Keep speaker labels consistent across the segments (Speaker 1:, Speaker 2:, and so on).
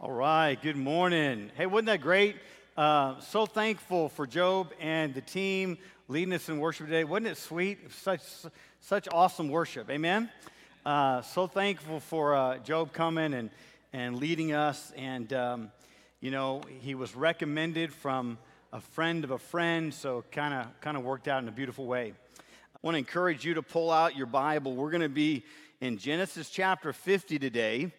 Speaker 1: All right, good morning. Hey, wasn't that great? Uh, so thankful for Job and the team leading us in worship today. Wasn't it sweet? Such, such awesome worship. Amen? Uh, so thankful for uh, Job coming and, and leading us. And, um, you know, he was recommended from a friend of a friend, so kind of kind of worked out in a beautiful way. I want to encourage you to pull out your Bible. We're going to be in Genesis chapter 50 today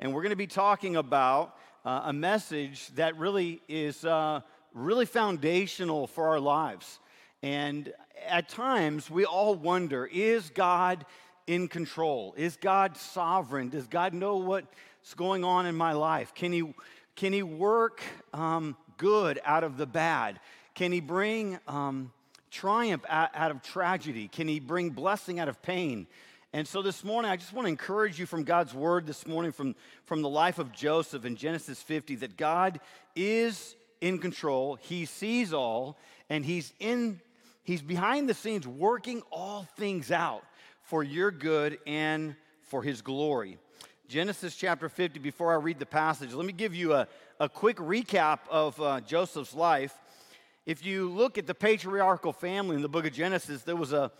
Speaker 1: and we're going to be talking about uh, a message that really is uh, really foundational for our lives. And at times, we all wonder is God in control? Is God sovereign? Does God know what's going on in my life? Can He, can he work um, good out of the bad? Can He bring um, triumph out, out of tragedy? Can He bring blessing out of pain? And so this morning, I just want to encourage you from God's word this morning, from, from the life of Joseph in Genesis 50, that God is in control. He sees all, and He's in He's behind the scenes working all things out for your good and for His glory. Genesis chapter 50, before I read the passage, let me give you a, a quick recap of uh, Joseph's life. If you look at the patriarchal family in the book of Genesis, there was a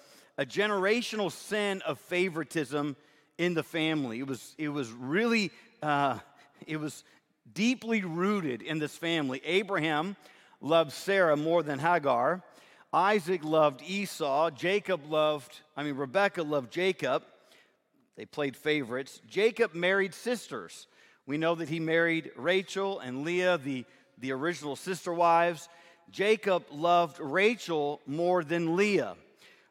Speaker 1: a generational sin of favoritism in the family. It was, it was really, uh, it was deeply rooted in this family. Abraham loved Sarah more than Hagar. Isaac loved Esau. Jacob loved, I mean, Rebecca loved Jacob. They played favorites. Jacob married sisters. We know that he married Rachel and Leah, the, the original sister wives. Jacob loved Rachel more than Leah.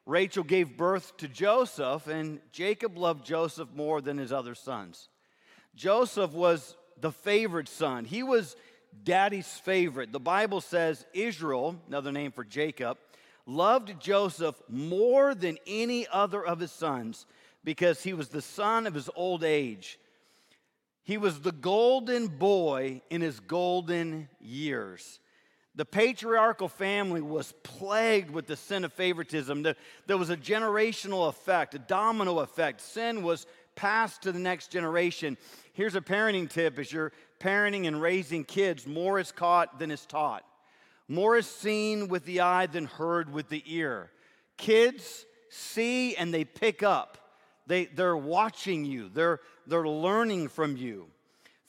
Speaker 1: Rachel gave birth to Joseph, and Jacob loved Joseph more than his other sons. Joseph was the favorite son. He was daddy's favorite. The Bible says Israel, another name for Jacob, loved Joseph more than any other of his sons because he was the son of his old age. He was the golden boy in his golden years. The patriarchal family was plagued with the sin of favoritism. There was a generational effect, a domino effect. Sin was passed to the next generation. Here's a parenting tip as you're parenting and raising kids more is caught than is taught, more is seen with the eye than heard with the ear. Kids see and they pick up. They, they're watching you, they're, they're learning from you.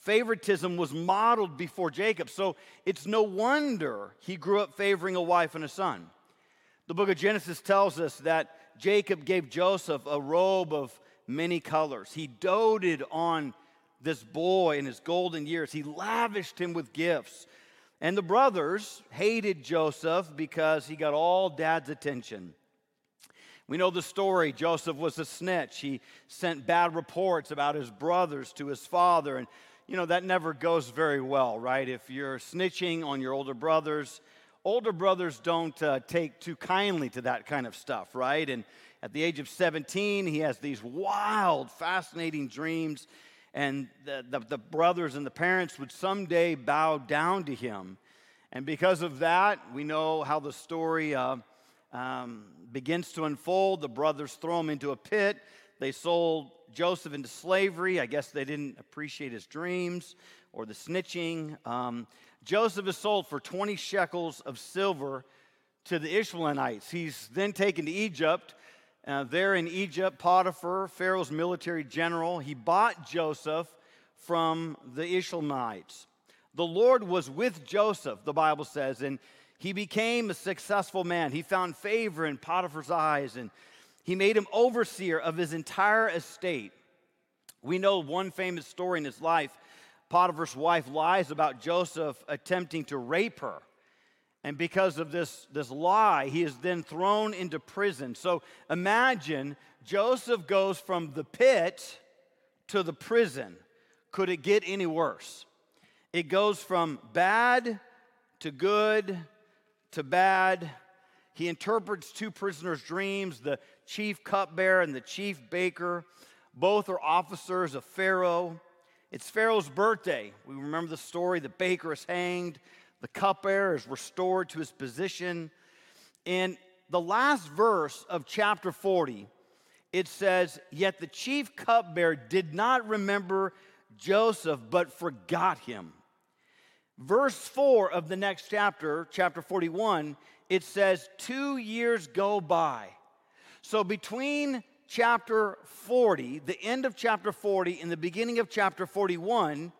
Speaker 1: Favoritism was modeled before Jacob, so it's no wonder he grew up favoring a wife and a son. The book of Genesis tells us that Jacob gave Joseph a robe of many colors. He doted on this boy in his golden years, he lavished him with gifts. And the brothers hated Joseph because he got all dad's attention. We know the story. Joseph was a snitch. He sent bad reports about his brothers to his father, and you know, that never goes very well, right? If you're snitching on your older brothers, older brothers don't uh, take too kindly to that kind of stuff, right? And at the age of 17, he has these wild, fascinating dreams, and the, the, the brothers and the parents would someday bow down to him. And because of that, we know how the story uh, um, begins to unfold. The brothers throw him into a pit. They sold Joseph into slavery. I guess they didn't appreciate his dreams or the snitching. Um, Joseph is sold for 20 shekels of silver to the Ishmaelites. He's then taken to Egypt. Uh, there in Egypt, Potiphar, Pharaoh's military general, he bought Joseph from the Ishmaelites. The Lord was with Joseph, the Bible says, and he became a successful man. He found favor in Potiphar's eyes and he made him overseer of his entire estate. We know one famous story in his life. Potiphar's wife lies about Joseph attempting to rape her. And because of this, this lie, he is then thrown into prison. So imagine Joseph goes from the pit to the prison. Could it get any worse? It goes from bad to good to bad he interprets two prisoners' dreams the chief cupbearer and the chief baker. Both are officers of Pharaoh. It's Pharaoh's birthday. We remember the story the baker is hanged, the cupbearer is restored to his position. In the last verse of chapter 40, it says, Yet the chief cupbearer did not remember
Speaker 2: Joseph, but forgot him. Verse 4 of the next chapter, chapter 41, it says, Two years go by. So between chapter 40, the end of chapter 40, and the beginning of chapter 41,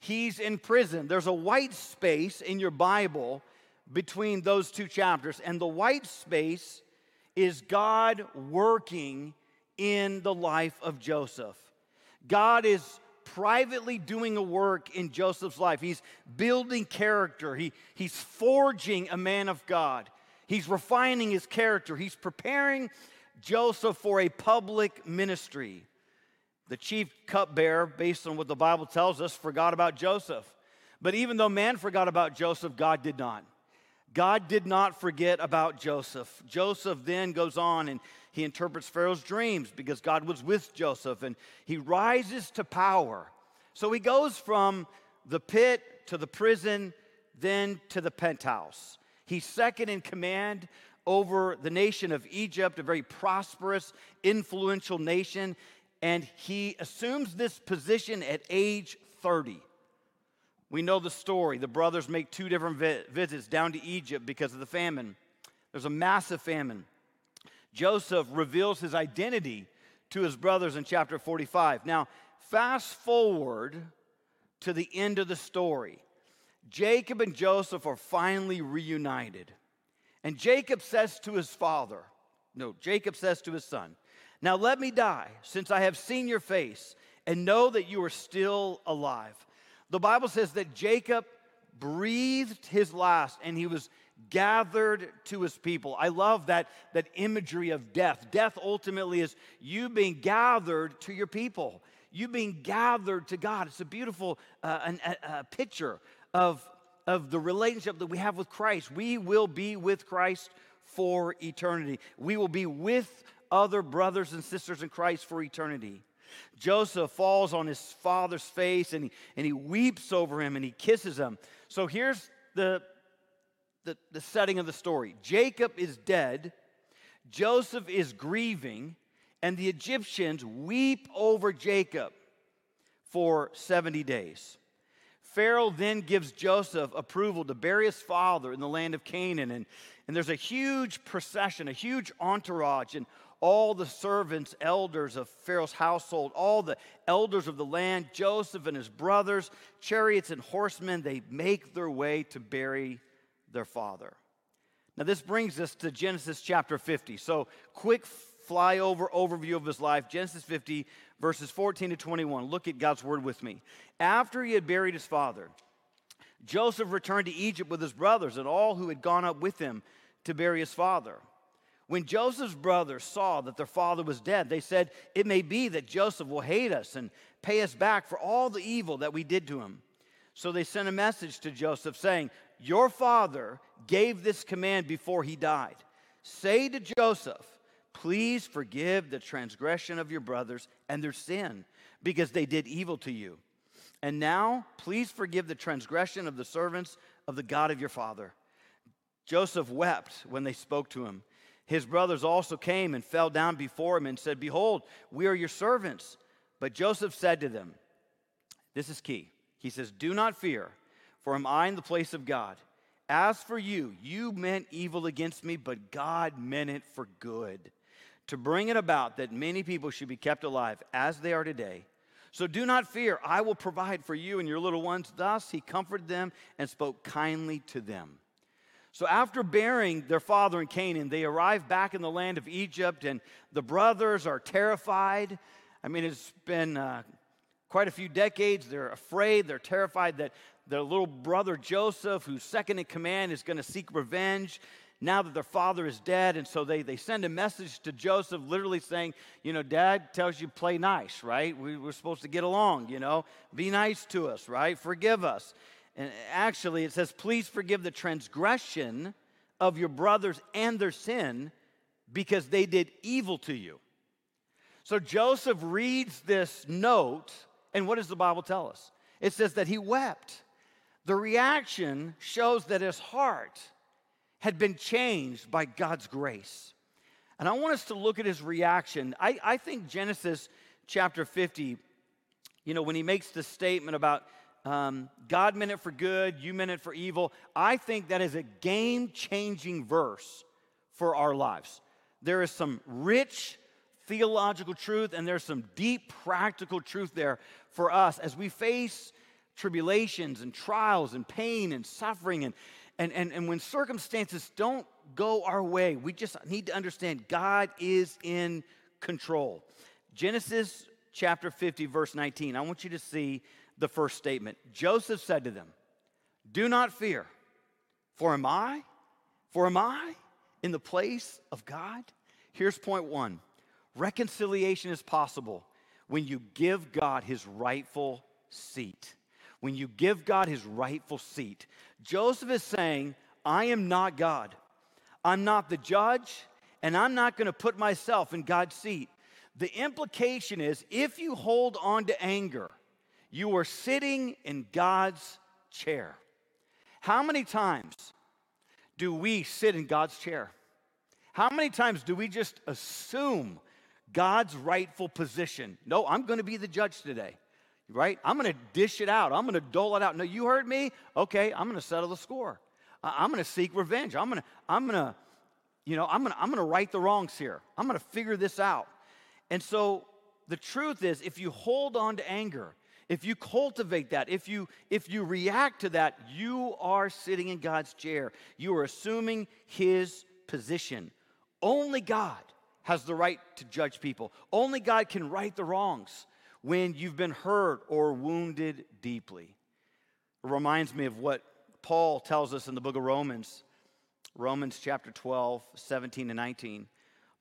Speaker 2: he's in prison. There's a white space in your Bible between those two chapters, and the white space is God working in the life of Joseph. God is privately doing a work in Joseph's life. He's building character, he, he's forging a man of God, he's refining his character, he's preparing Joseph for a public ministry. The chief cupbearer, based on what the Bible tells us, forgot about Joseph. But even though man forgot about Joseph, God did not. God did not forget about Joseph. Joseph then goes on and he interprets Pharaoh's dreams because God was with Joseph and he rises to power. So he goes from the pit to the prison, then to the penthouse. He's second in command over the nation of Egypt, a very prosperous, influential nation, and he assumes this position at age 30. We know the story. The brothers make two different vi- visits down to Egypt because of the famine. There's a massive famine. Joseph reveals his identity to his brothers in chapter 45. Now, fast forward to the end of the story. Jacob and Joseph are finally reunited. And Jacob says to his father, no, Jacob says to his son, Now let me die, since I have seen your face, and know that you are still alive. The Bible says that Jacob breathed his last and he was gathered to his people. I love that, that imagery of death. Death ultimately is you being gathered to your people, you being gathered to God. It's a beautiful uh, an, a, a picture of, of the relationship that we have with Christ. We will be with Christ for eternity, we will be with other brothers and sisters in Christ for eternity. Joseph falls on his father's face and he, and he weeps over him and he kisses him. So here's the, the, the setting of the story Jacob is dead, Joseph is grieving, and the Egyptians weep over Jacob for 70 days. Pharaoh then gives Joseph approval to bury his father in the land of Canaan. And, and there's a huge procession, a huge entourage, and all the servants, elders of Pharaoh's household, all the elders of the land, Joseph and his brothers, chariots and horsemen, they make their way to bury their father. Now, this brings us to Genesis chapter 50. So, quick flyover overview of his life Genesis 50, verses 14 to 21. Look at God's word with me. After he had buried his father, Joseph returned to Egypt with his brothers and all who had gone up with him to bury his father. When Joseph's brothers saw that their father was dead, they said, It may be that Joseph will hate us and pay us back for all the evil that we did to him. So they sent a message to Joseph saying, Your father gave this command before he died. Say to Joseph, Please forgive the transgression of your brothers and their sin, because they did evil to you. And now, please forgive the transgression of the servants of the God of your father. Joseph wept when they spoke to him. His brothers also came and fell down before him and said, Behold, we are your servants. But Joseph said to them, This is key. He says, Do not fear, for am I in the place of God? As for you, you meant evil against me, but God meant it for good, to bring it about that many people should be kept alive as they are today. So do not fear, I will provide for you and your little ones. Thus he comforted them and spoke kindly to them. So, after burying their father in Canaan, they arrive back in the land of Egypt, and the brothers are terrified. I mean, it's been uh, quite a few decades. They're afraid, they're terrified that their little brother Joseph, who's second in command, is going to seek revenge now that their father is dead. And so they, they send a message to Joseph, literally saying, You know, dad tells you play nice, right? We, we're supposed to get along, you know, be nice to us, right? Forgive us. And actually, it says, Please forgive the transgression of your brothers and their sin because they did evil to you. So Joseph reads this note, and what does the Bible tell us? It says that he wept. The reaction shows that his heart had been changed by God's grace. And I want us to look at his reaction. I, I think Genesis chapter 50 You know, when he makes the statement about um, God meant it for good, you meant it for evil, I think that is a game changing verse for our lives. There is some rich theological truth and there's some deep practical truth there for us as we face tribulations and trials and pain and suffering and and, and, and when circumstances don't go our way, we just need to understand God is in control. Genesis chapter 50, verse 19. I want you to see the first statement. Joseph said to them, Do not fear, for am I, for am I in the place of God? Here's point one reconciliation is possible when you give God his rightful seat. When you give God his rightful seat. Joseph is saying, I am not God. I'm not the judge, and I'm not going to put myself in God's seat. The implication is if you hold on to anger, you are sitting in God's chair. How many times do we sit in God's chair? How many times do we just assume God's rightful position? No, I'm going to be the judge today right? I'm going to dish it out. I'm going to dole it out. No, you heard me? Okay, I'm going to settle the score. I'm going to seek revenge. I'm going to, I'm going to, you know, I'm going to, I'm going to right the wrongs here. I'm going to figure this out. And so the truth is, if you hold on to anger, if you cultivate that, if you if you react to that, you are sitting in God's chair. You are assuming his position. Only God has the right to judge people. Only God can right the wrongs when you've been hurt or wounded deeply. It reminds me of what Paul tells us in the book of Romans, Romans chapter 12, 17 to 19.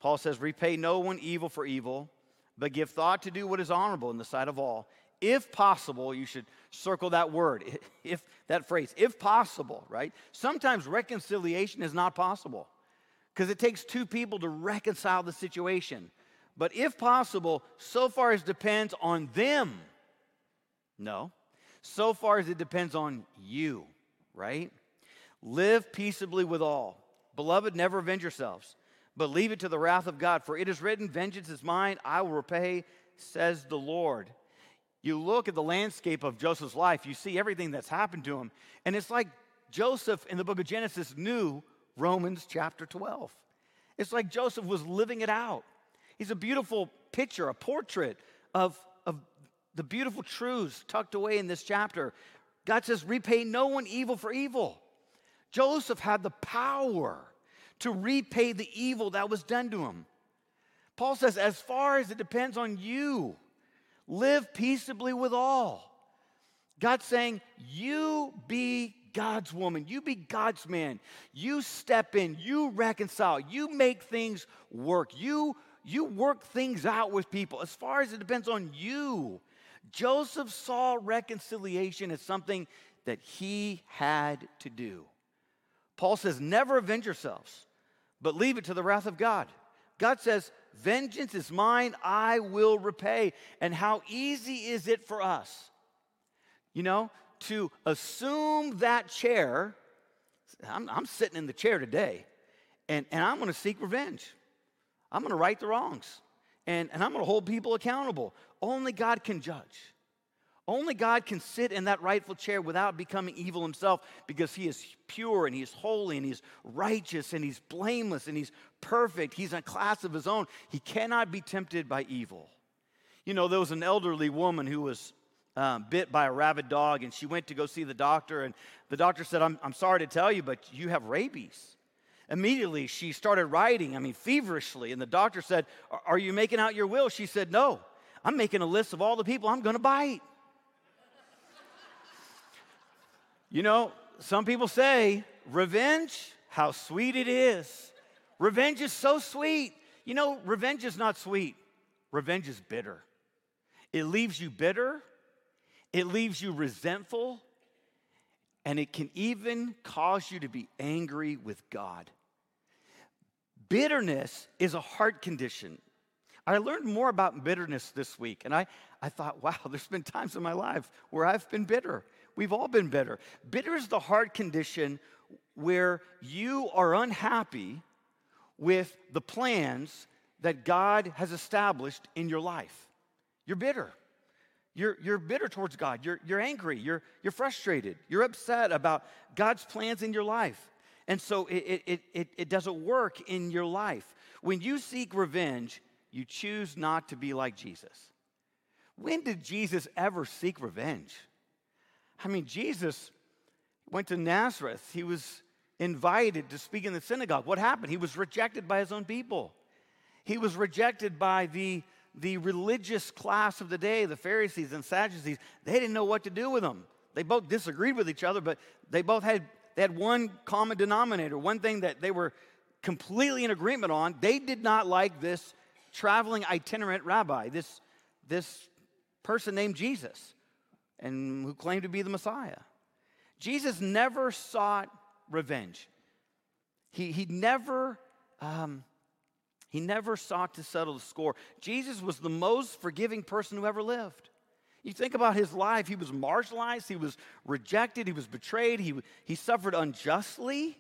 Speaker 2: Paul says, Repay no one evil for evil, but give thought to do what is honorable in the sight of all. If possible, you should circle that word, if that phrase, if possible, right? Sometimes reconciliation is not possible because it takes two people to reconcile the situation. But if possible, so far as depends on them. No. So far as it depends on you, right? Live peaceably with all. Beloved, never avenge yourselves, but leave it to the wrath of God. For it is written, Vengeance is mine, I will repay, says the Lord. You look at the landscape of Joseph's life, you see everything that's happened to him. And it's like Joseph in the book of Genesis knew Romans chapter 12. It's like Joseph was living it out. He's a beautiful picture, a portrait of, of the beautiful truths tucked away in this chapter. God says, repay no one evil for evil. Joseph had the power to repay the evil that was done to him. Paul says, as far as it depends on you, live peaceably with all. God's saying, you be God's woman, you be God's man. You step in, you reconcile, you make things work. You you work things out with people as far as it depends on you. Joseph saw reconciliation as something that he had to do. Paul says, Never avenge yourselves, but leave it to the wrath of God. God says, Vengeance is mine, I will repay. And how easy is it for us, you know, to assume that chair? I'm, I'm sitting in the chair today, and, and I'm going to seek revenge. I'm going to right the wrongs and, and I'm going to hold people accountable. Only God can judge. Only God can sit in that rightful chair without becoming evil himself because he is pure and he's holy and he's righteous and he's blameless and he's perfect. He's a class of his own. He cannot be tempted by evil. You know, there was an elderly woman who was um, bit by a rabid dog and she went to go see the doctor, and the doctor said, I'm, I'm sorry to tell you, but you have rabies. Immediately, she started writing, I mean, feverishly. And the doctor said, Are you making out your will? She said, No, I'm making a list of all the people I'm going to bite. you know, some people say, Revenge, how sweet it is. Revenge is so sweet. You know, revenge is not sweet, revenge is bitter. It leaves you bitter, it leaves you resentful, and it can even cause you to be angry with God. Bitterness is a heart condition. I learned more about bitterness this week, and I, I thought, wow, there's been times in my life where I've been bitter. We've all been bitter. Bitter is the heart condition where you are unhappy with the plans that God has established in your life. You're bitter. You're, you're bitter towards God. You're, you're angry. You're, you're frustrated. You're upset about God's plans in your life. And so it, it, it, it doesn't work in your life. When you seek revenge, you choose not to be like Jesus. When did Jesus ever seek revenge? I mean, Jesus went to Nazareth. He was invited to speak in the synagogue. What happened? He was rejected by his own people. He was rejected by the, the religious class of the day, the Pharisees and Sadducees. They didn't know what to do with him. They both disagreed with each other, but they both had, they had one common denominator, one thing that they were completely in agreement on. They did not like this traveling itinerant rabbi, this, this person named Jesus, and who claimed to be the Messiah. Jesus never sought revenge. He, he never um, he never sought to settle the score. Jesus was the most forgiving person who ever lived. You think about his life, he was marginalized, he was rejected, he was betrayed, he, he suffered unjustly,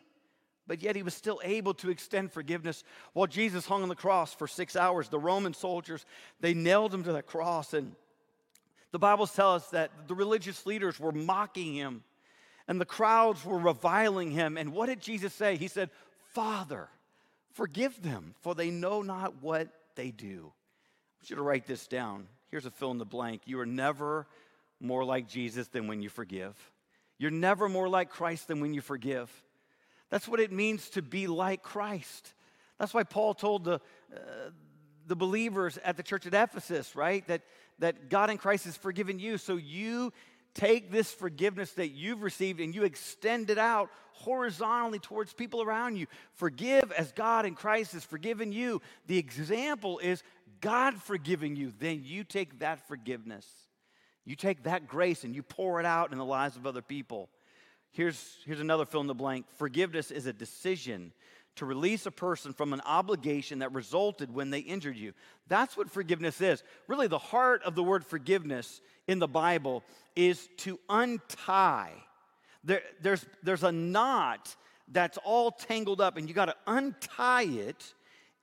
Speaker 2: but yet he was still able to extend forgiveness. While Jesus hung on the cross for six hours, the Roman soldiers, they nailed him to the cross. And the Bible tells us that the religious leaders were mocking him and the crowds were reviling him. And what did Jesus say? He said, Father, Forgive them, for they know not what they do. I want you to write this down. Here's a fill in the blank. You are never more like Jesus than when you forgive. You're never more like Christ than when you forgive. That's what it means to be like Christ. That's why Paul told the, uh, the believers at the church at Ephesus, right? That, that God in Christ has forgiven you. So you take this forgiveness that you've received and you extend it out horizontally towards people around you. Forgive as God in Christ has forgiven you. The example is God forgiving you. Then you take that forgiveness, you take that grace, and you pour it out in the lives of other people. Here's, here's another fill in the blank forgiveness is a decision to release a person from an obligation that resulted when they injured you. That's what forgiveness is. Really, the heart of the word forgiveness in the Bible is to untie. There, there's, there's a knot that's all tangled up, and you got to untie it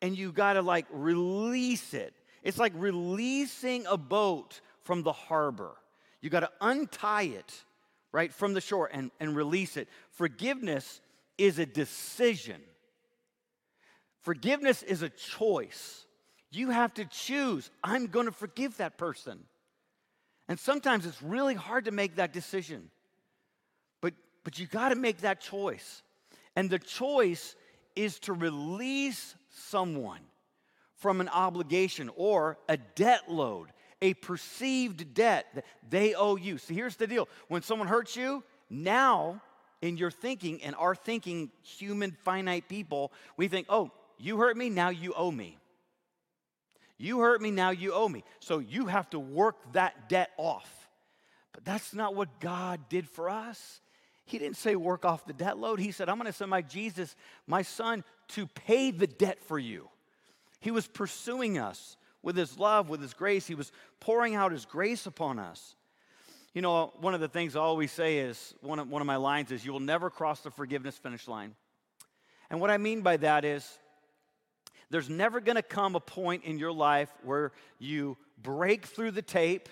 Speaker 2: and you got to like release it. It's like releasing a boat from the harbor. You got to untie it, right, from the shore and, and release it. Forgiveness is a decision, forgiveness is a choice. You have to choose, I'm going to forgive that person. And sometimes it's really hard to make that decision. But, but you got to make that choice. And the choice is to release someone from an obligation or a debt load, a perceived debt that they owe you. So here's the deal when someone hurts you, now in your thinking, and our thinking, human, finite people, we think, oh, you hurt me, now you owe me. You hurt me, now you owe me. So you have to work that debt off. But that's not what God did for us. He didn't say work off the debt load. He said, I'm going to send my Jesus, my son, to pay the debt for you. He was pursuing us with his love, with his grace. He was pouring out his grace upon us. You know, one of the things I always say is one of, one of my lines is, You will never cross the forgiveness finish line. And what I mean by that is, there's never to come a point in your life where you break through the tape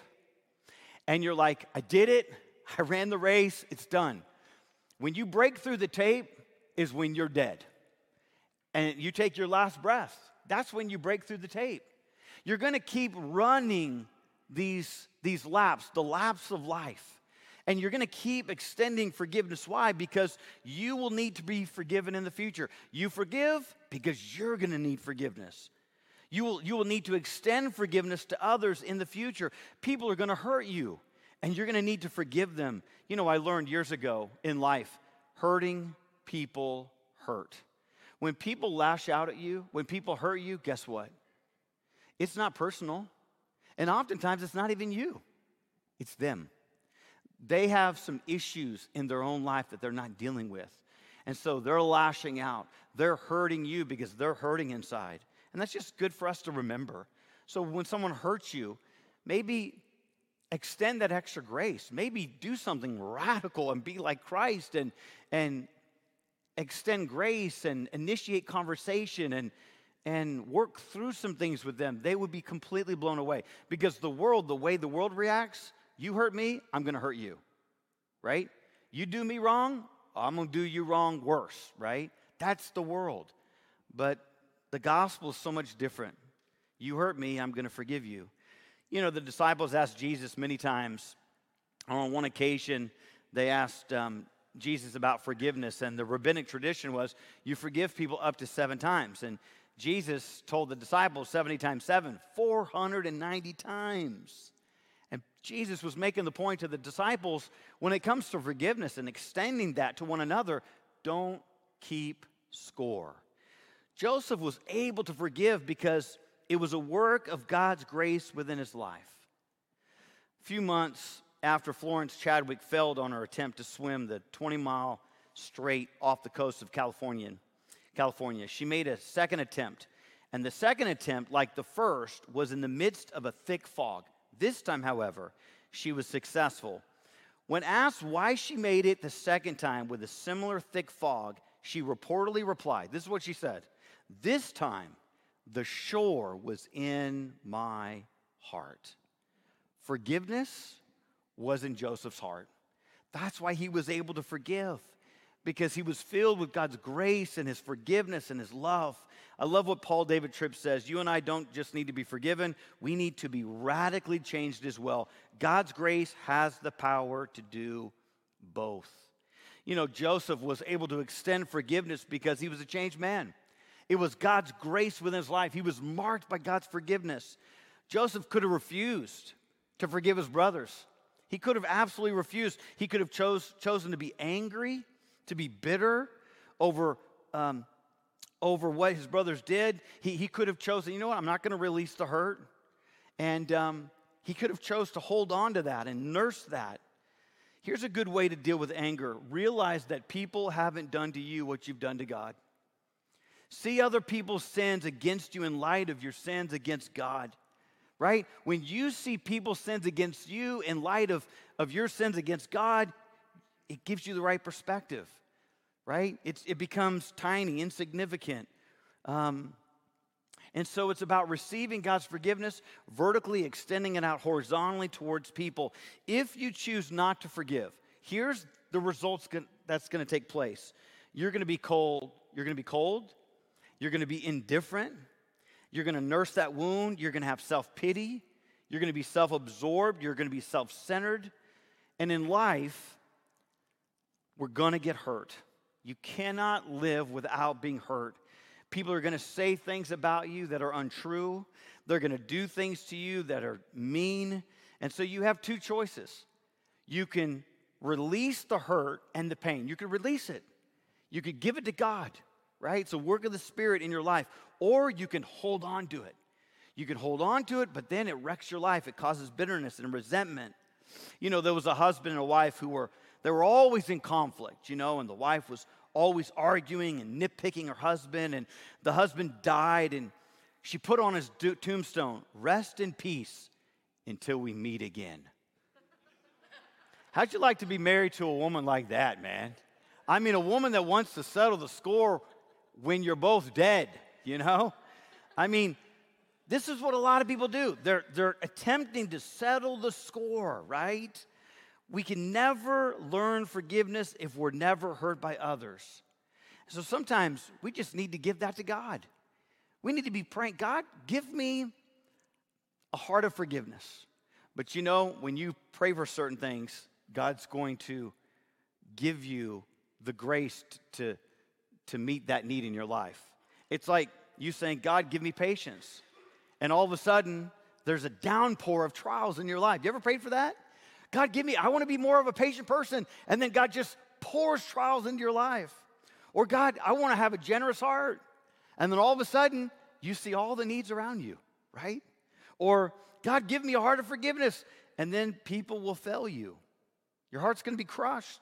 Speaker 2: and you're like, I did it, I ran the race, it's done. When you break through the tape is when you're dead. And you take your last breath. That's when you break through the tape. You're to keep running these, these laps, the laps of life. And you're going to keep extending forgiveness. Why? Because you will need to be forgiven in the future. You forgive because you're going to need forgiveness. You will, you will need to extend forgiveness to others in the future. People are going to hurt you, and you're going to need to forgive them. You know, I learned years ago in life hurting people hurt. When people lash out at you, when people hurt you, guess what? It's not personal. And oftentimes it's not even you, it's them they have some issues in their own life that they're not dealing with. And so they're lashing out. They're hurting you because they're hurting inside. And that's just good for us to remember. So when someone hurts you, maybe extend that extra grace. Maybe do something radical and be like Christ and, and extend grace and initiate conversation and, and work through some things with them, they would be completely blown away. Because the world, the way the world reacts, you hurt me, I'm gonna hurt you, right? You do me wrong, I'm gonna do you wrong worse, right? That's the world. But the gospel is so much different. You hurt me, I'm gonna forgive you. You know, the disciples asked Jesus many times. On one occasion, they asked um, Jesus about forgiveness, and the rabbinic tradition was you forgive people up to seven times. And Jesus told the disciples 70 times 7, 490 times. And Jesus was making the point to the disciples when it comes to forgiveness and extending that to one another, don't keep score. Joseph was able to forgive because it was a work of God's grace within his life. A few months after Florence Chadwick failed on her attempt to swim the 20 mile strait off the coast of California, California, she made a second attempt. And the second attempt, like the first, was in the midst of a thick fog. This time, however, she was successful. When asked why she made it the second time with a similar thick fog, she reportedly replied This is what she said This time, the shore was in my heart. Forgiveness was in Joseph's heart. That's why he was able to forgive, because he was filled with God's grace and his forgiveness and his love. I love what Paul David Tripp says. You and I don't just need to be forgiven, we need to be radically changed as well. God's grace has the power to do both. You know, Joseph was able to extend forgiveness because he was a changed man. It was God's grace within his life. He was marked by God's forgiveness. Joseph could have refused to forgive his brothers. He could have absolutely refused. He could have chose, chosen to be angry, to be bitter over, um, over what his brothers did. He, he could have chosen, you know what, I'm not going to release the hurt. And um, he could have chose to hold on to that and nurse that. Here's a good way to deal with anger. Realize that people haven't done to you what you've done to God. See other people's sins against you in light of your sins against God, right? When you see people's sins against you in light of, of your sins against God, it gives you the right perspective, right? It's, it becomes tiny, insignificant. Um, and so it's about receiving God's forgiveness, vertically extending it out horizontally towards people. If you choose not to forgive, here's the results that's going to take place. You're going to be cold. You're going to be cold. You're going to be indifferent. You're going to nurse that wound. You're going to have self pity. You're going to be self absorbed. You're going to be self centered. And in life, we're going to get hurt. You cannot live without being hurt. People are going to say things about you that are untrue. They're going to do things to you that are mean. And so you have two choices. You can release the hurt and the pain, you can release it. You could give it to God right? It's a work of the Spirit in your life. Or you can hold on to it. You can hold on to it, but then it wrecks your life. It causes bitterness and resentment. You know, there was a husband and a wife who were they were always in conflict, you know, and the wife was always arguing and nitpicking her husband, and the husband died, and she put on his tombstone, rest in peace until we meet again. How'd you like to be married to a woman like that, man? I mean, a woman that wants to settle the score when you're both dead, you know? I mean, this is what a lot of people do. They're, they're attempting to settle the score, right? We can never learn forgiveness if we're never hurt by others. So sometimes we just need to give that to God. We need to be praying, God, give me a heart of forgiveness. But you know, when you pray for certain things, God's going to give you the grace to, to meet that need in your life. It's like you saying, God, give me patience. And all of a sudden, there's a downpour of trials in your life. You ever prayed for that? God, give me, I want to be more of a patient person. And then God just pours trials into your life. Or God, I want to have a generous heart. And then all of a sudden, you see all the needs around you, right? Or God, give me a heart of forgiveness. And then people will fail you. Your heart's going to be crushed.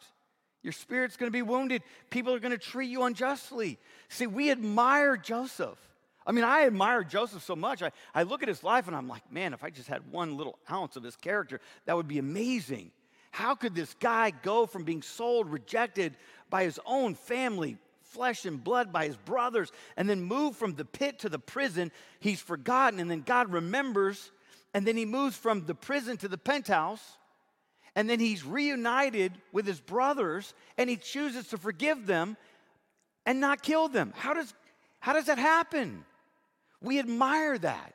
Speaker 2: Your spirit's going to be wounded. People are going to treat you unjustly. See, we admire Joseph. I mean, I admire Joseph so much. I, I look at his life and I'm like, man, if I just had one little ounce of his character, that would be amazing. How could this guy go from being sold, rejected by his own family, flesh and blood by his brothers, and then move from the pit to the prison. He's forgotten, and then God remembers, and then he moves from the prison to the penthouse, and then he's reunited with his brothers, and he chooses to forgive them and not kill them. How does, how does that happen? We admire that.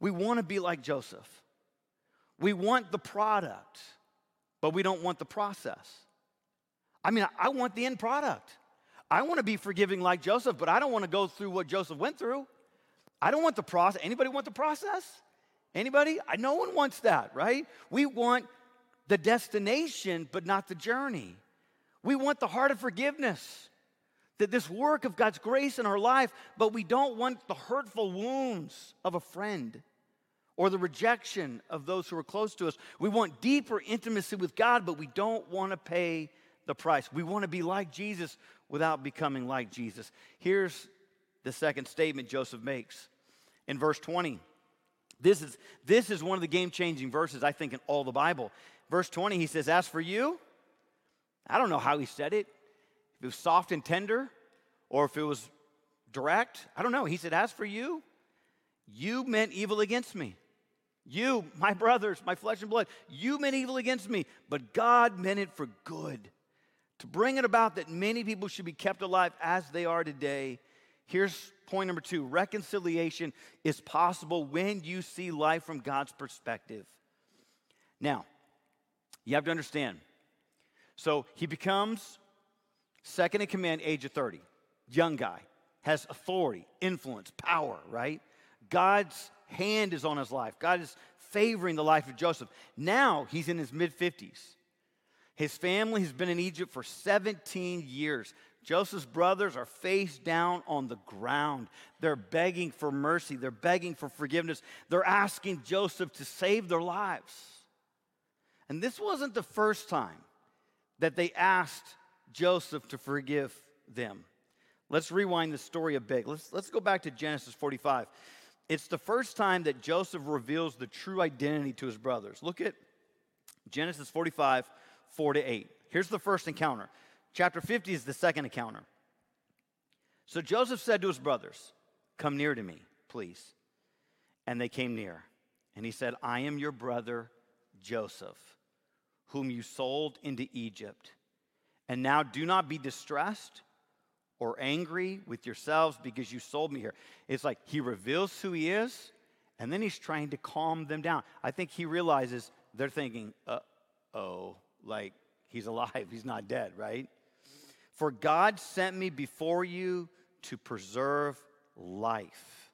Speaker 2: We want to be like Joseph. We want the product, but we don't want the process. I mean, I want the end product. I want to be forgiving like Joseph, but I don't want to go through what Joseph went through. I don't want the process. Anybody want the process? Anybody? No one wants that, right? We want the destination, but not the journey. We want the heart of forgiveness, that this work of God's grace in our life, but we don't want the hurtful wounds of a friend or the rejection of those who are close to us. We want deeper intimacy with God, but we don't want to pay the price. We want to be like Jesus without becoming like Jesus. Here's the second statement Joseph makes in verse 20. This is, this is one of the game changing verses, I think, in all the Bible. Verse 20, he says, As for you, I don't know how he said it. If it was soft and tender or if it was direct, I don't know. He said, As for you, you meant evil against me you, my brothers, my flesh and blood, you meant evil against me, but God meant it for good. To bring it about that many people should be kept alive as they are today. Here's point number two reconciliation is possible when you see life from God's perspective. Now, you have to understand. So he becomes second in command, age of 30, young guy, has authority, influence, power, right? God's hand is on his life. God is favoring the life of Joseph. Now he's in his mid 50s. His family has been in Egypt for 17 years. Joseph's brothers are face down on the ground. They're begging for mercy, they're begging for forgiveness. They're asking Joseph to save their lives. And this wasn't the first time that they asked Joseph to forgive them. Let's rewind the story a bit. Let's, let's go back to Genesis 45. It's the first time that Joseph reveals the true identity to his brothers. Look at Genesis 45, 4 to 8. Here's the first encounter. Chapter 50 is the second encounter. So Joseph said to his brothers, Come near to me, please. And they came near. And he said, I am your brother Joseph, whom you sold into Egypt. And now do not be distressed or angry with yourselves because you sold me here. It's like he reveals who he is, and then he's trying to calm them down. I think he realizes they're thinking, uh oh, like he's alive, he's not dead, right? For God sent me before you to preserve life.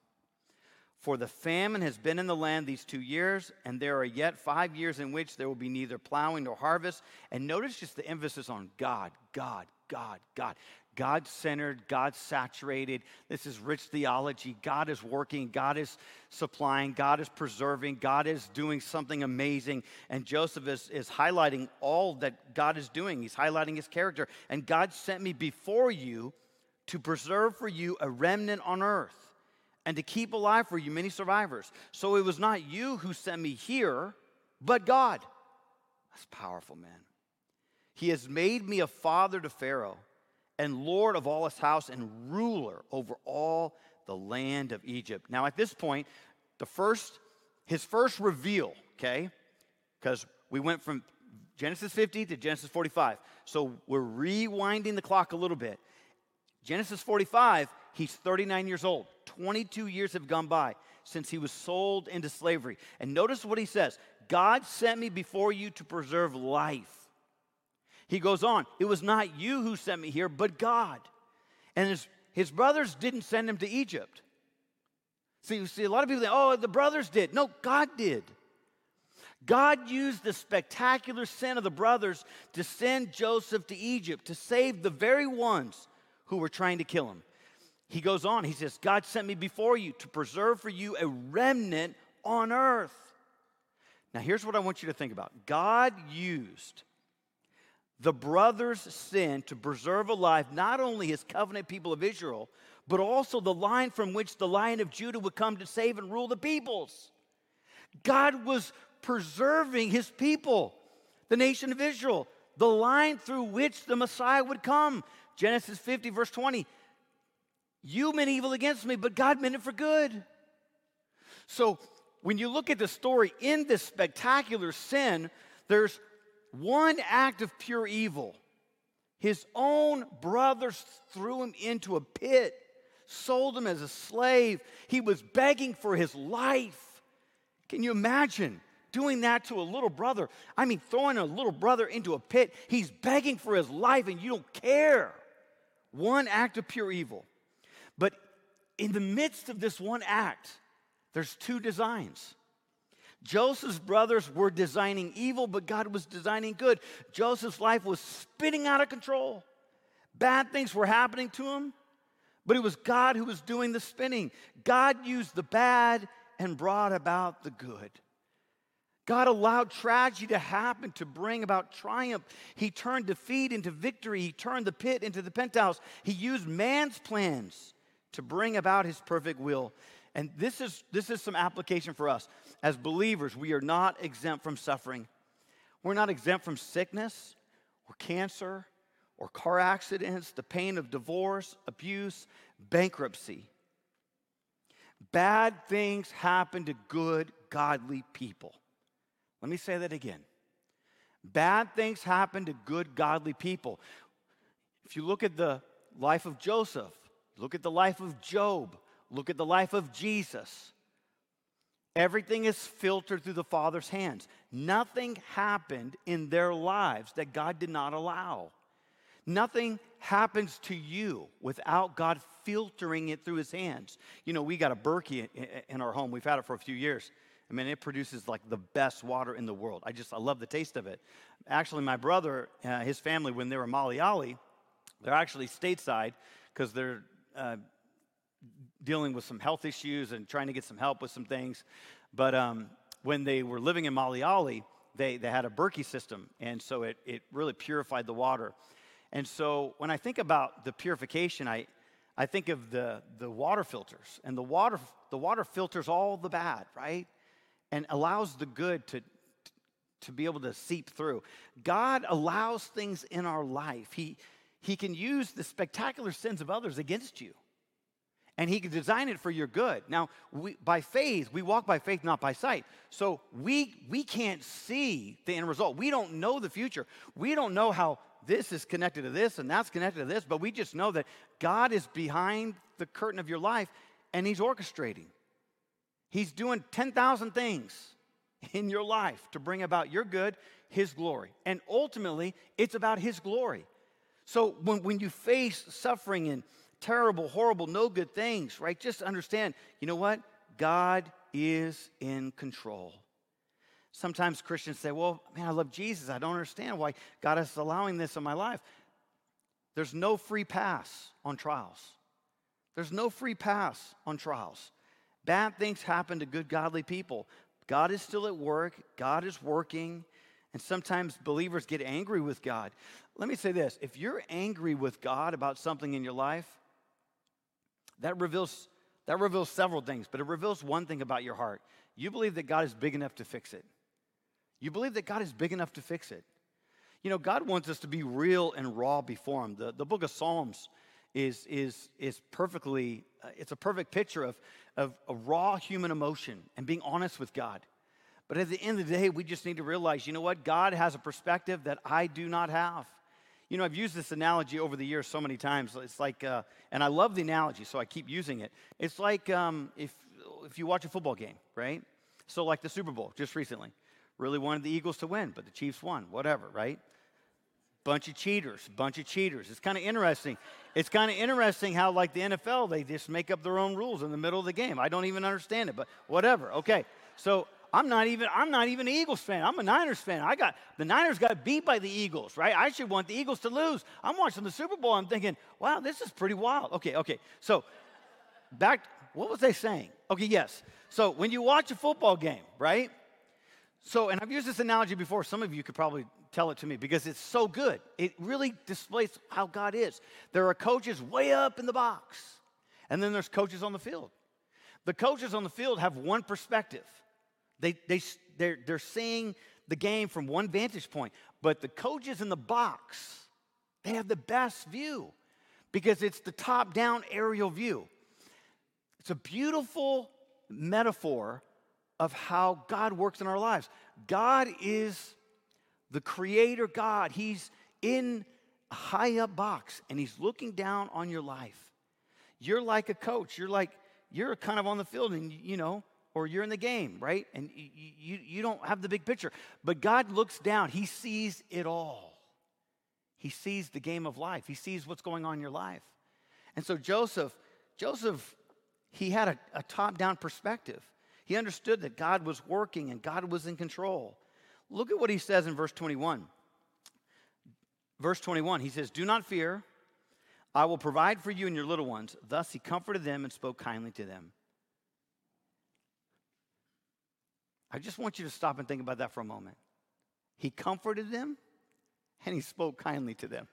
Speaker 2: For the famine has been in the land these two years, and there are yet five years in which there will be neither plowing nor harvest. And notice just the emphasis on God, God, God, God. God centered, God saturated. This is rich theology. God is working, God is supplying, God is preserving, God is doing something amazing. And Joseph is, is highlighting all that God is doing. He's highlighting his character. And God sent me before you to preserve for you a remnant on earth and to keep alive for you many survivors. So it was not you who sent me here, but God. That's powerful, man. He has made me a father to Pharaoh and Lord of all his house and ruler over all the land of Egypt. Now, at this point, the first, his first reveal, okay, because we went from Genesis 50 to Genesis 45. So we're rewinding the clock a little bit. Genesis 45, he's 39 years old. 22 years have gone by since he was sold into slavery. And notice what he says God sent me before you to preserve life. He goes on, It was not you who sent me here, but God. And his, his brothers didn't send him to Egypt. See, you see, a lot of people think, oh, the brothers did. No, God did. God used the spectacular sin of the brothers to send Joseph to Egypt to save the very ones who were trying to kill him. He goes on, he says, God sent me before you to preserve for you a remnant on earth. Now, here's what I want you to think about God used the brothers' sin to preserve alive not only his covenant people of Israel, but also the line from which the lion of Judah would come to save and rule the peoples. God was preserving his people, the nation of Israel. the line through which the Messiah would come. Genesis 50, verse 20. You meant evil against me, but God meant it for good. So when you look at the story in this spectacular sin, there's one act of pure evil. His own brothers threw him into a pit, sold him as a slave. He was begging for his life. Can you imagine doing that to a little brother? I mean, throwing a little brother into a pit. He's begging for his life, and you don't care. One act of pure evil. But in the midst of this one act, there's two designs. Joseph's brothers were designing evil, but God was designing good. Joseph's life was spinning out of control. Bad things were happening to him, but it was God who was doing the spinning. God used the bad and brought about the good. God allowed tragedy to happen to bring about triumph. He turned defeat into victory. He turned the pit into the penthouse. He used man's plans to bring about his perfect will. And this is, this is some application for us. As believers, we are not exempt from suffering. We're not exempt from sickness or cancer or car accidents, the pain of divorce, abuse, bankruptcy. Bad things happen to good, godly people. Let me say that again. Bad things happen to good, godly people. If you look at the life of Joseph, look at the life of Job, Look at the life of Jesus. Everything is filtered through the Father's hands. Nothing happened in their lives that God did not allow. Nothing happens to you without God filtering it through his hands. You know, we got a Berkey in our home. We've had it for a few years. I mean, it produces like the best water in the world. I just, I love the taste of it. Actually, my brother, uh, his family, when they were Malayali, they're actually stateside because they're uh, dealing with some health issues and trying to get some help with some things. But um, when they were living in Malayali, they, they had a Berkey system, and so it, it really purified the water. And so when I think about the purification, I, I think of the, the water filters, and the water, the water filters all the bad, right? And allows the good to, to be able to seep through. God allows things in our life. He, he can use the spectacular sins of others against you and he can design it for your good. Now, we, by faith, we walk by faith, not by sight. So we we can't see the end result. We don't know the future. We don't know how this is connected to this and that's connected to this, but we just know that God is behind the curtain of your life and he's orchestrating. He's doing 10,000 things in your life to bring about your good, his glory. And ultimately, it's about his glory. So when, when you face suffering and terrible, horrible, no good things, right? Just understand, you know what? God is in control. Sometimes Christians say, well, man, I love Jesus. I don't understand why God is allowing this in my life. There's no free pass on trials. There's no free pass on trials. Bad things happen to good, godly people. God is still at work, God is working, and sometimes believers get angry with God. Let me say this if you're angry with God about something in your life, that reveals, that reveals several things, but it reveals one thing about your heart. You believe that God is big enough to fix it. You believe that God is big enough to fix it. You know, God wants us to be real and raw before Him. The, the book of Psalms is, is, is perfectly, uh, it's a perfect picture of, of a raw human emotion and being honest with God. But at the end of the day, we just need to realize, you know what? God has a perspective that I do not have. You know, I've used this analogy over the years so many times. It's like, uh, and I love the analogy, so I keep using it. It's like um, if, if you watch a football game, right? So, like the Super Bowl just recently. Really wanted the Eagles to win, but the Chiefs won, whatever, right? Bunch of cheaters, bunch of cheaters. It's kind of interesting. It's kind of interesting how, like the NFL, they just make up their own rules in the middle of the game. I don't even understand it, but whatever. Okay, so I'm not even I'm not even an Eagles fan. I'm a Niners fan. I got the Niners got beat by the Eagles, right? I should want the Eagles to lose. I'm watching the Super Bowl. I'm thinking, wow, this is pretty wild. Okay, okay. So back, what was they saying? Okay, yes. So when you watch a football game, right? So, and I've used this analogy before. Some of you could probably tell it to me because it's so good. It really displays how God is. There are coaches way up in the box, and then there's coaches on the field. The coaches on the field have one perspective. They, they, they're, they're seeing the game from one vantage point. But the coaches in the box, they have the best view because it's the top down aerial view. It's a beautiful metaphor of how God works in our lives. God is the creator God. He's in a high up box and he's looking down on your life. You're like a coach. You're like, you're kind of on the field and, you know, or you're in the game, right? And you, you, you don't have the big picture. But God looks down, He sees it all. He sees the game of life, He sees what's going on in your life. And so Joseph, Joseph, he had a, a top down perspective. He understood that God was working and God was in control. Look at what he says in verse 21. Verse 21, he says, Do not fear. I will provide for you and your little ones. Thus he comforted them and spoke kindly to them. I just want you to stop and think about that for a moment. He comforted them and he spoke kindly to them.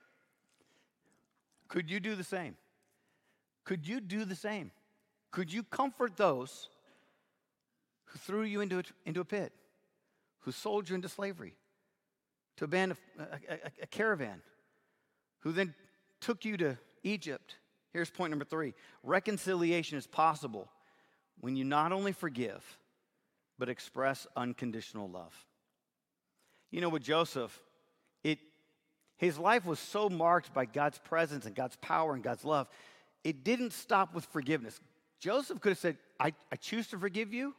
Speaker 2: Could you do the same? Could you do the same? Could you comfort those who threw you into a, into a pit, who sold you into slavery, to a, band of, a, a, a caravan, who then took you to Egypt? Here's point number three reconciliation is possible when you not only forgive, but express unconditional love. You know, with Joseph, it, his life was so marked by God's presence and God's power and God's love, it didn't stop with forgiveness. Joseph could have said, I, I choose to forgive you,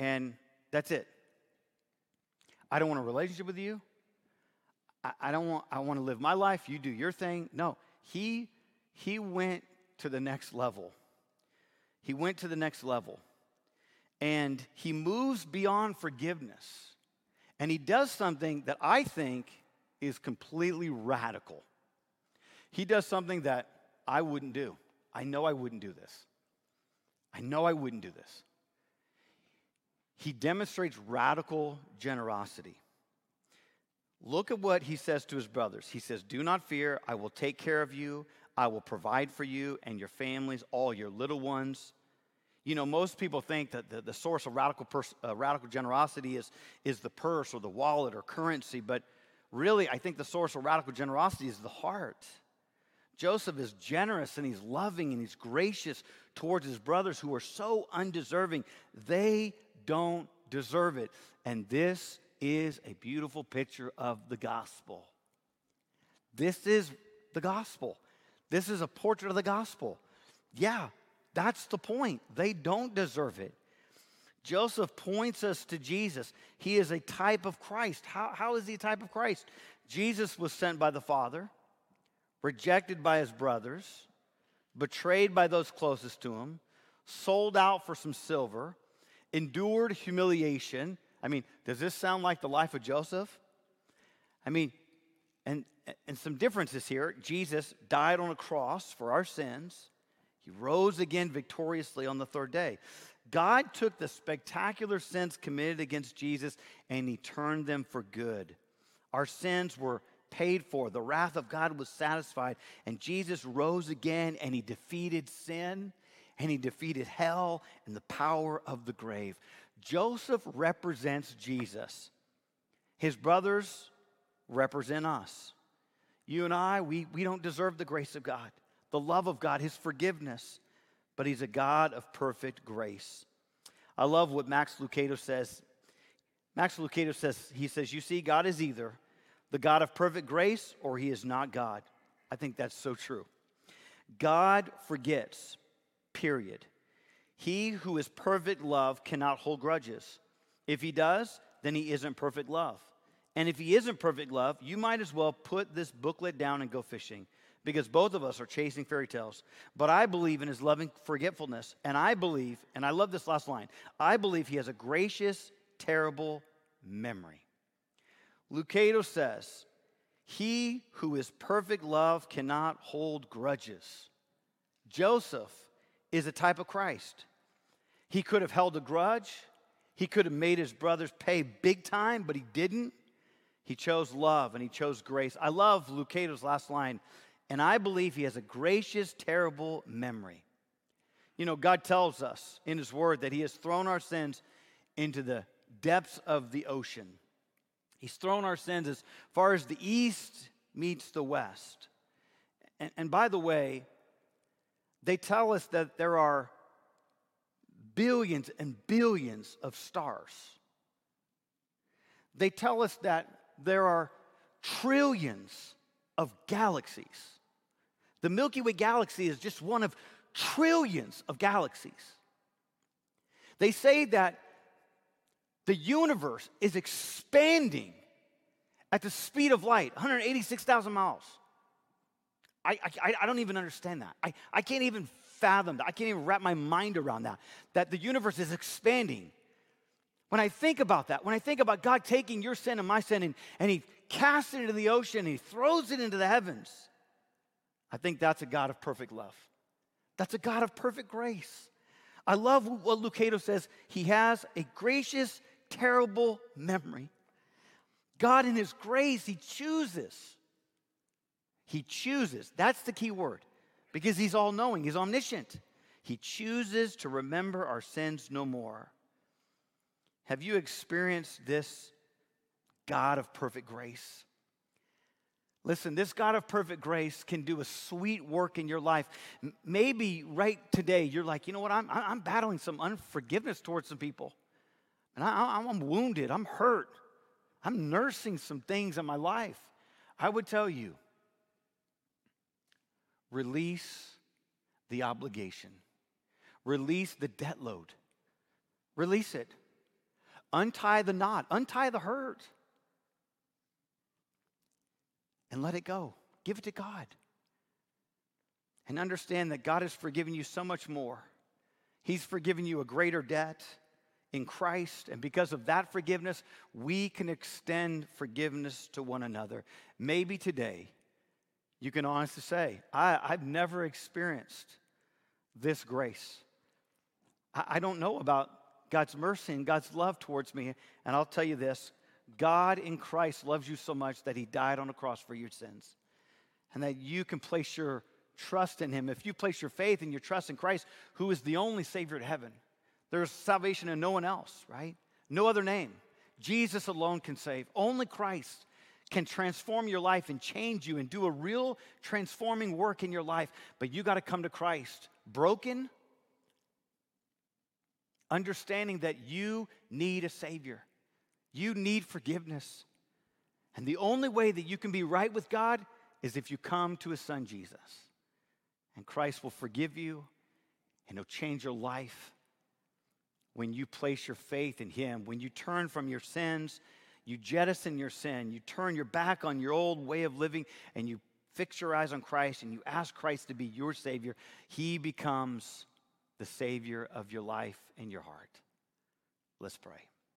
Speaker 2: and that's it. I don't want a relationship with you. I, I don't want, I want to live my life. You do your thing. No, he, he went to the next level. He went to the next level and he moves beyond forgiveness. And he does something that I think is completely radical. He does something that I wouldn't do. I know I wouldn't do this. I know I wouldn't do this. He demonstrates radical generosity. Look at what he says to his brothers. He says, Do not fear, I will take care of you, I will provide for you and your families, all your little ones. You know, most people think that the, the source of radical, pers- uh, radical generosity is, is the purse or the wallet or currency, but really, I think the source of radical generosity is the heart. Joseph is generous and he's loving and he's gracious towards his brothers who are so undeserving. They don't deserve it. And this is a beautiful picture of the gospel. This is the gospel. This is a portrait of the gospel. Yeah, that's the point. They don't deserve it. Joseph points us to Jesus. He is a type of Christ. How, how is he a type of Christ? Jesus was sent by the Father, rejected by his brothers, betrayed by those closest to him, sold out for some silver, endured humiliation. I mean, does this sound like the life of Joseph? I mean, and, and some differences here. Jesus died on a cross for our sins. He rose again victoriously on the third day. God took the spectacular sins committed against Jesus and he turned them for good. Our sins were paid for, the wrath of God was satisfied, and Jesus rose again and he defeated sin and he defeated hell and the power of the grave. Joseph represents Jesus. His brothers represent us. You and I, we, we don't deserve the grace of God the love of God, His forgiveness, but He's a God of perfect grace. I love what Max Lucado says. Max Lucado says, he says, You see, God is either the God of perfect grace or He is not God. I think that's so true. God forgets, period. He who is perfect love cannot hold grudges. If he does, then he isn't perfect love. And if he isn't perfect love, you might as well put this booklet down and go fishing because both of us are chasing fairy tales. But I believe in his loving forgetfulness. And I believe, and I love this last line I believe he has a gracious, terrible memory. Lucado says, He who is perfect love cannot hold grudges. Joseph is a type of Christ. He could have held a grudge. He could have made his brothers pay big time, but he didn't. He chose love and he chose grace. I love Lucado's last line and I believe he has a gracious, terrible memory. You know, God tells us in his word that he has thrown our sins into the depths of the ocean. He's thrown our sins as far as the east meets the west. And, and by the way, they tell us that there are billions and billions of stars. They tell us that there are trillions of galaxies. The Milky Way galaxy is just one of trillions of galaxies. They say that the universe is expanding at the speed of light, 186,000 miles. I, I, I, don't even understand that. I, I can't even fathom that. I can't even wrap my mind around that, that the universe is expanding. When I think about that, when I think about God taking your sin and my sin and, and He casts it into the ocean He throws it into the heavens, I think that's a God of perfect love. That's a God of perfect grace. I love what Lucado says. He has a gracious, terrible memory. God, in His grace, He chooses. He chooses. That's the key word because He's all knowing, He's omniscient. He chooses to remember our sins no more. Have you experienced this God of perfect grace? Listen, this God of perfect grace can do a sweet work in your life. Maybe right today you're like, you know what, I'm, I'm battling some unforgiveness towards some people. And I, I'm wounded, I'm hurt, I'm nursing some things in my life. I would tell you release the obligation, release the debt load, release it, untie the knot, untie the hurt and let it go. Give it to God. And understand that God has forgiven you so much more. He's forgiven you a greater debt in Christ. And because of that forgiveness, we can extend forgiveness to one another. Maybe today, you can honestly say, I, have never experienced this grace. I, I don't know about God's mercy and God's love towards me. And I'll tell you this God in Christ loves you so much that he died on the cross for your sins. And that you can place your trust in him. If you place your faith and your trust in Christ, who is the only Savior to heaven, there's salvation in no one else, right? No other name. Jesus alone can save. Only Christ can transform your life and change you and do a real transforming work in your life. But you got to come to Christ broken, understanding that you need a Savior. You need forgiveness. And the only way that you can be right with God is if you come to his son Jesus. And Christ will forgive you and he'll change your life when you place your faith in him, when you turn from your sins, you jettison your sin, you turn your back on your old way of living, and you fix your eyes on Christ and you ask Christ to be your Savior, He becomes the Savior of your life and your heart. Let's pray.